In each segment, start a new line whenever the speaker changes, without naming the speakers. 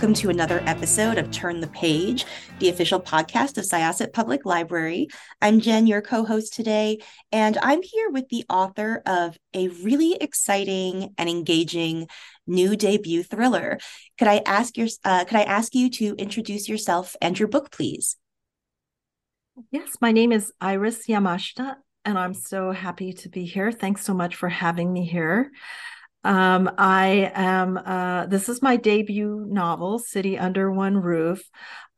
Welcome to another episode of Turn the Page, the official podcast of Syosset Public Library. I'm Jen, your co host today, and I'm here with the author of a really exciting and engaging new debut thriller. Could I ask your uh, could I ask you to introduce yourself and your book, please?
Yes, my name is Iris Yamashita, and I'm so happy to be here. Thanks so much for having me here. Um, I am, uh, this is my debut novel, City Under One Roof,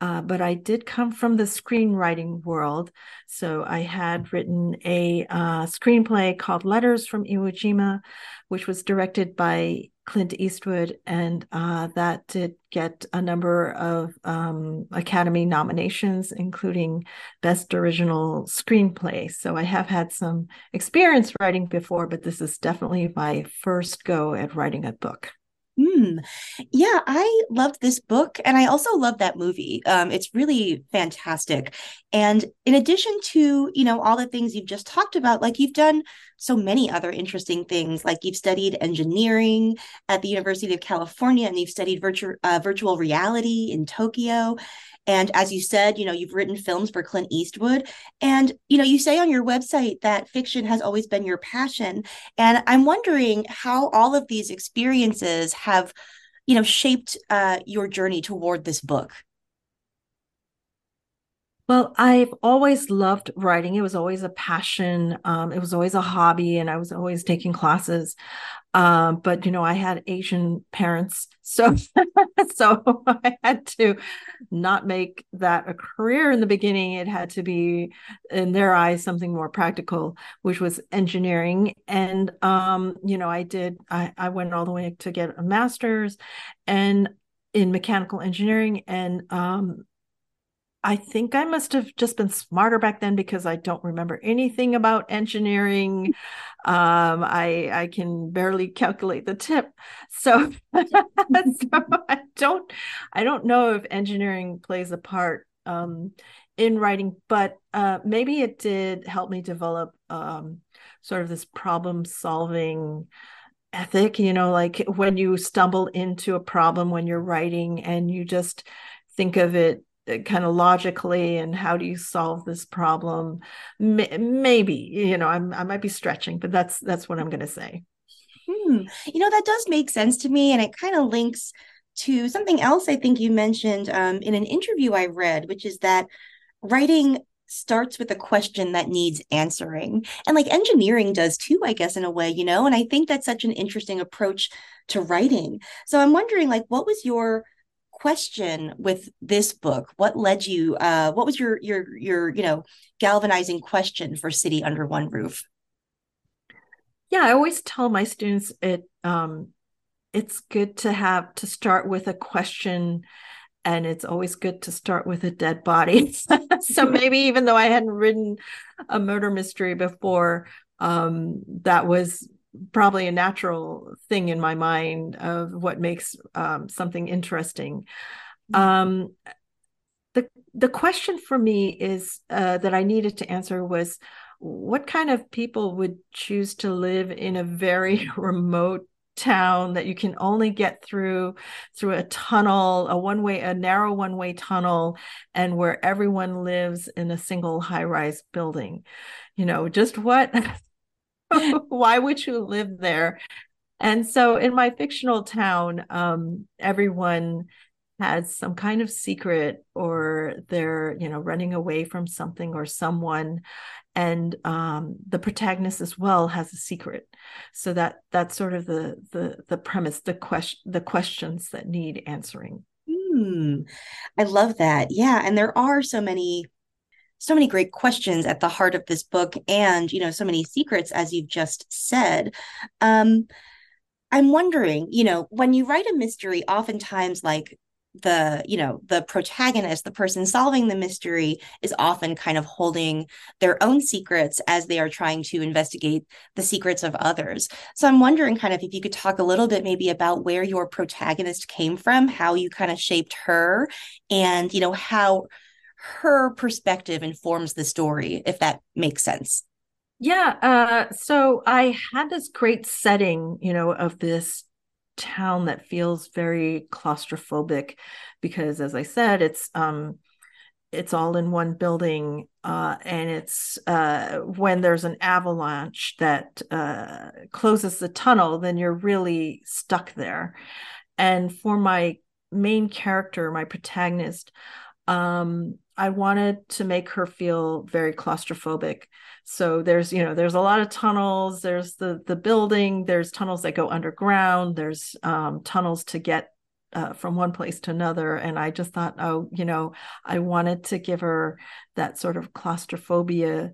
uh, but I did come from the screenwriting world. So I had written a uh, screenplay called Letters from Iwo Jima, which was directed by Clint Eastwood, and uh, that did get a number of um, Academy nominations, including Best Original Screenplay. So I have had some experience writing before, but this is definitely my first go at writing a book.
Hmm. Yeah, I loved this book and I also love that movie. Um, it's really fantastic. And in addition to, you know, all the things you've just talked about, like you've done so many other interesting things. Like you've studied engineering at the University of California and you've studied virtual uh, virtual reality in Tokyo. And as you said, you know, you've written films for Clint Eastwood. And, you know, you say on your website that fiction has always been your passion. And I'm wondering how all of these experiences have, you know, shaped uh, your journey toward this book.
Well, I've always loved writing. It was always a passion. Um, it was always a hobby, and I was always taking classes. Um, but you know, I had Asian parents, so so I had to not make that a career in the beginning. It had to be, in their eyes, something more practical, which was engineering. And um, you know, I did. I, I went all the way to get a master's, and in mechanical engineering, and um, I think I must have just been smarter back then because I don't remember anything about engineering. Um, I I can barely calculate the tip, so, so I don't I don't know if engineering plays a part um, in writing, but uh, maybe it did help me develop um, sort of this problem solving ethic. You know, like when you stumble into a problem when you're writing and you just think of it kind of logically and how do you solve this problem? Maybe you know I'm, i might be stretching but that's that's what i'm going to say.
Hmm. you know that does make sense to me and it kind of links to something else i think you mentioned um, in an interview i read which is that writing starts with a question that needs answering and like engineering does too i guess in a way you know and i think that's such an interesting approach to writing. So i'm wondering like what was your question with this book? What led you? Uh, what was your your your you know galvanizing question for City Under One Roof?
Yeah, I always tell my students it um, it's good to have to start with a question and it's always good to start with a dead body. so maybe even though I hadn't written a murder mystery before, um, that was probably a natural thing in my mind of what makes um, something interesting. Mm-hmm. Um, the the question for me is uh, that I needed to answer was what kind of people would choose to live in a very remote town that you can only get through through a tunnel a one way a narrow one way tunnel and where everyone lives in a single high rise building you know just what why would you live there? And so in my fictional town, um, everyone has some kind of secret or they're, you know, running away from something or someone. And um, the protagonist as well has a secret. So that that's sort of the the the premise, the question the questions that need answering.
Hmm. I love that. Yeah. And there are so many so many great questions at the heart of this book and you know so many secrets as you've just said. Um i'm wondering you know when you write a mystery oftentimes like the you know the protagonist the person solving the mystery is often kind of holding their own secrets as they are trying to investigate the secrets of others. So i'm wondering kind of if you could talk a little bit maybe about where your protagonist came from how you kind of shaped her and you know how her perspective informs the story if that makes sense.
Yeah uh so i had this great setting you know of this town that feels very claustrophobic because as i said it's um it's all in one building uh, and it's uh, when there's an avalanche that uh, closes the tunnel then you're really stuck there. And for my main character my protagonist um, i wanted to make her feel very claustrophobic. So there's you know there's a lot of tunnels there's the the building there's tunnels that go underground there's um, tunnels to get uh, from one place to another. And i just thought oh you know i wanted to give her that sort of claustrophobia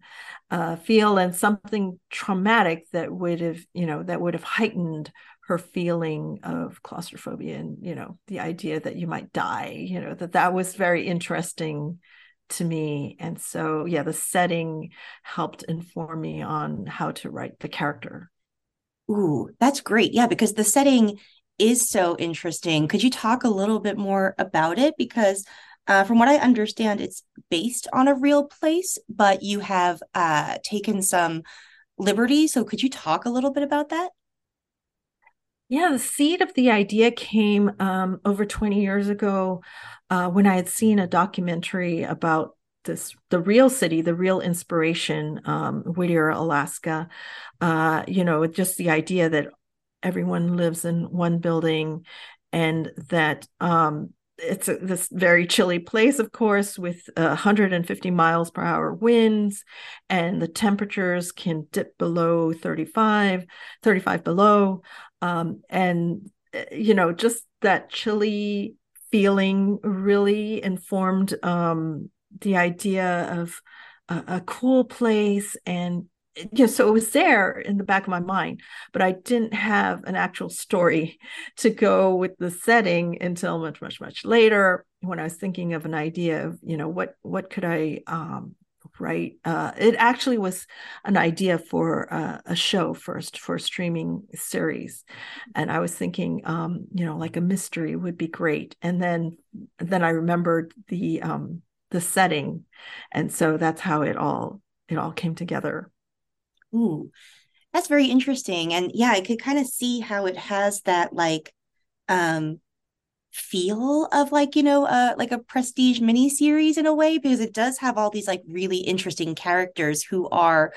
uh, feel and something traumatic that would have you know that would have heightened her feeling of claustrophobia and you know the idea that you might die you know that that was very interesting to me. And so, yeah, the setting helped inform me on how to write the character.
Ooh, that's great. Yeah, because the setting is so interesting. Could you talk a little bit more about it? Because uh, from what I understand, it's based on a real place, but you have uh, taken some liberty. So could you talk a little bit about that?
Yeah, the seed of the idea came um, over 20 years ago uh, when I had seen a documentary about this, the real city, the real inspiration, um, Whittier, Alaska. Uh, you know, just the idea that everyone lives in one building and that um, it's a, this very chilly place, of course, with uh, 150 miles per hour winds, and the temperatures can dip below 35, 35 below. Um, and, uh, you know, just that chilly feeling really informed um, the idea of a, a cool place and yeah, so it was there in the back of my mind, but I didn't have an actual story to go with the setting until much, much, much later when I was thinking of an idea of, you know, what what could I um, write? Uh, it actually was an idea for uh, a show first for a streaming series, and I was thinking, um, you know, like a mystery would be great, and then then I remembered the um, the setting, and so that's how it all it all came together.
Ooh, that's very interesting. And yeah, I could kind of see how it has that like um feel of like, you know, uh like a prestige miniseries in a way, because it does have all these like really interesting characters who are,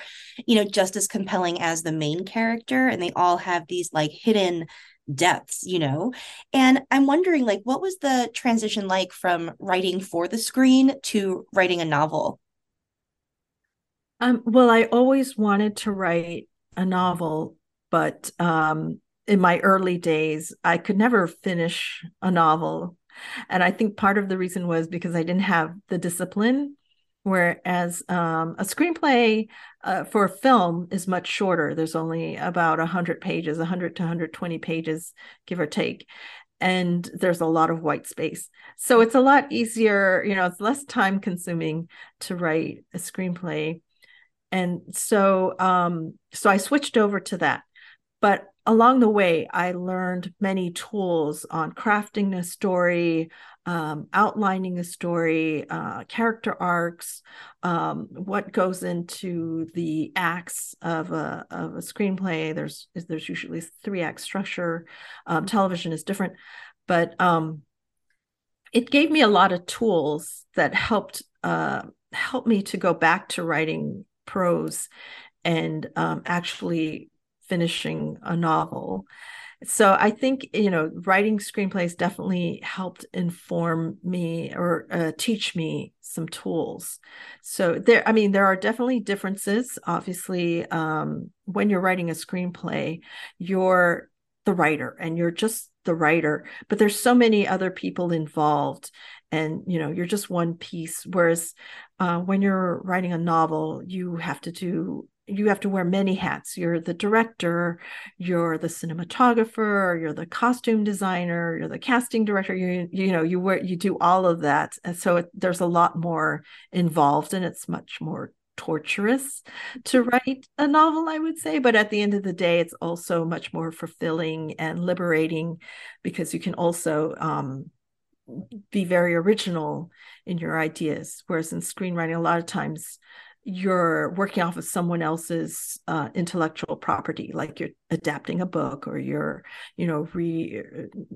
you know, just as compelling as the main character. And they all have these like hidden depths, you know? And I'm wondering, like, what was the transition like from writing for the screen to writing a novel?
Um, well, I always wanted to write a novel, but um, in my early days, I could never finish a novel. And I think part of the reason was because I didn't have the discipline. Whereas um, a screenplay uh, for a film is much shorter. There's only about 100 pages, 100 to 120 pages, give or take and there's a lot of white space. So it's a lot easier, you know, it's less time consuming to write a screenplay and so um, so i switched over to that. But along the way i learned many tools on crafting a story um, outlining a story uh, character arcs um, what goes into the acts of a, of a screenplay. There's there's usually three act structure. Um, television is different. But um, it gave me a lot of tools that helped uh, help me to go back to writing prose and um, actually finishing a novel. So I think you know writing screenplays definitely helped inform me or uh, teach me some tools. So there, I mean, there are definitely differences. Obviously, um, when you're writing a screenplay, you're the writer and you're just the writer, but there's so many other people involved, and you know you're just one piece whereas uh, when you're writing a novel you have to do you have to wear many hats. You're the director, you're the cinematographer, you're the costume designer, you're the casting director. You you know you wear you do all of that, and so it, there's a lot more involved, and it's much more torturous to write a novel, I would say. But at the end of the day, it's also much more fulfilling and liberating because you can also um, be very original in your ideas. Whereas in screenwriting, a lot of times you're working off of someone else's uh, intellectual property like you're adapting a book or you're you know re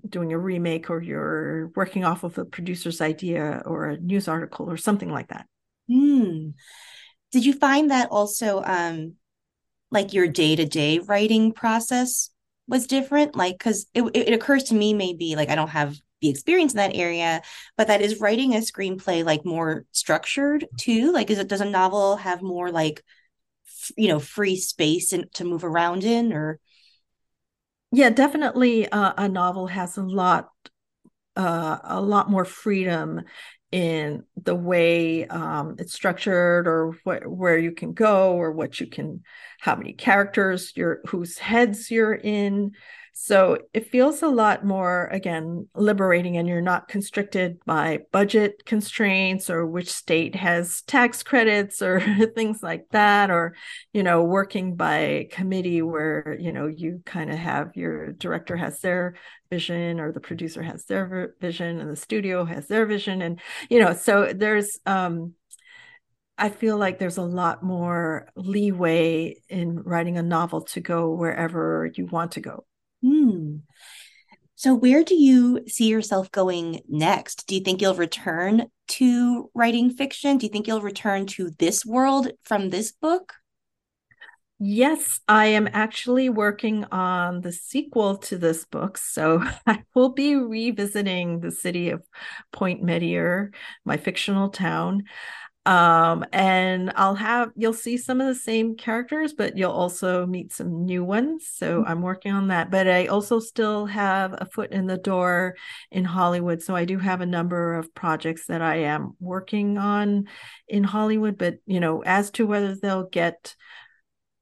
doing a remake or you're working off of a producer's idea or a news article or something like that
hmm. did you find that also um like your day-to-day writing process was different like because it, it occurs to me maybe like i don't have the experience in that area but that is writing a screenplay like more structured too like is it does a novel have more like f- you know free space and to move around in or?
Yeah definitely uh, a novel has a lot uh, a lot more freedom in the way um, it's structured or wh- where you can go or what you can how many characters you're whose heads you're in so it feels a lot more, again, liberating, and you're not constricted by budget constraints or which state has tax credits or things like that, or, you know, working by committee where, you know, you kind of have your director has their vision or the producer has their vision and the studio has their vision. And, you know, so there's, um, I feel like there's a lot more leeway in writing a novel to go wherever you want to go.
Hmm. So, where do you see yourself going next? Do you think you'll return to writing fiction? Do you think you'll return to this world from this book?
Yes, I am actually working on the sequel to this book. So I will be revisiting the city of Point Mettier, my fictional town um and i'll have you'll see some of the same characters but you'll also meet some new ones so mm-hmm. i'm working on that but i also still have a foot in the door in hollywood so i do have a number of projects that i am working on in hollywood but you know as to whether they'll get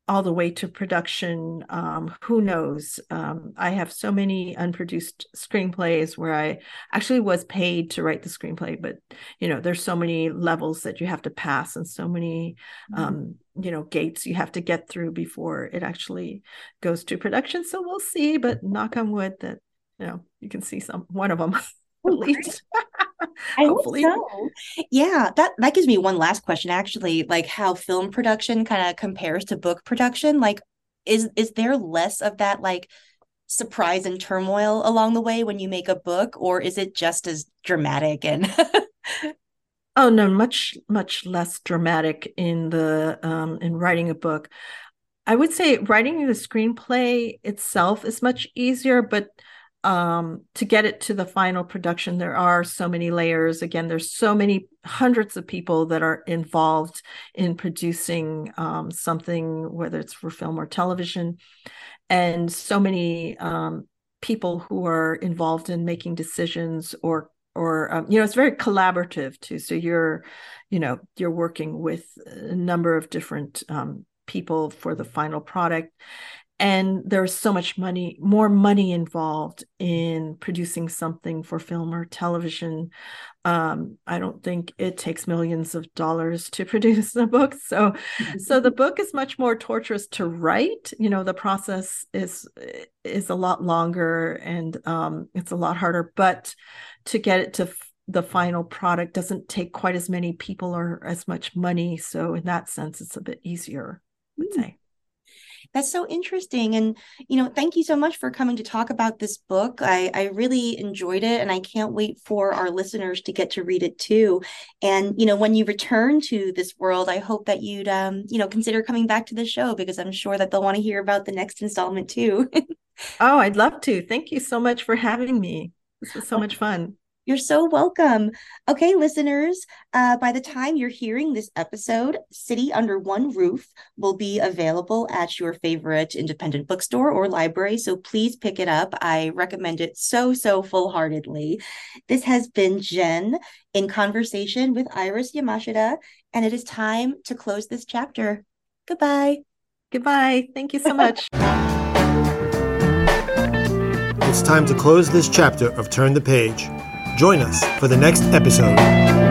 all the way to production. Um, who knows? Um, I have so many unproduced screenplays where I actually was paid to write the screenplay, but you know, there's so many levels that you have to pass and so many, mm-hmm. um, you know, gates you have to get through before it actually goes to production. So we'll see, but knock on wood that you know you can see some one of them at least.
I Hopefully. hope so. Yeah, that that gives me one last question actually, like how film production kind of compares to book production. Like is is there less of that like surprise and turmoil along the way when you make a book or is it just as dramatic and
Oh no, much much less dramatic in the um in writing a book. I would say writing the screenplay itself is much easier, but um, to get it to the final production, there are so many layers. Again, there's so many hundreds of people that are involved in producing um, something, whether it's for film or television, and so many um, people who are involved in making decisions or or um, you know it's very collaborative too. So you're you know you're working with a number of different um, people for the final product and there's so much money more money involved in producing something for film or television. Um, i don't think it takes millions of dollars to produce a book. So so the book is much more torturous to write. You know the process is is a lot longer and um, it's a lot harder. But to get it to f- the final product doesn't take quite as many people or as much money. So in that sense it's a bit easier i would mm. say
that's so interesting. And, you know, thank you so much for coming to talk about this book. I, I really enjoyed it and I can't wait for our listeners to get to read it too. And, you know, when you return to this world, I hope that you'd, um, you know, consider coming back to the show because I'm sure that they'll want to hear about the next installment too.
oh, I'd love to. Thank you so much for having me. This was so much fun.
You're so welcome. Okay, listeners, uh, by the time you're hearing this episode, City Under One Roof will be available at your favorite independent bookstore or library. So please pick it up. I recommend it so, so full heartedly. This has been Jen in conversation with Iris Yamashita, and it is time to close this chapter. Goodbye.
Goodbye. Thank you so much.
It's time to close this chapter of Turn the Page. Join us for the next episode.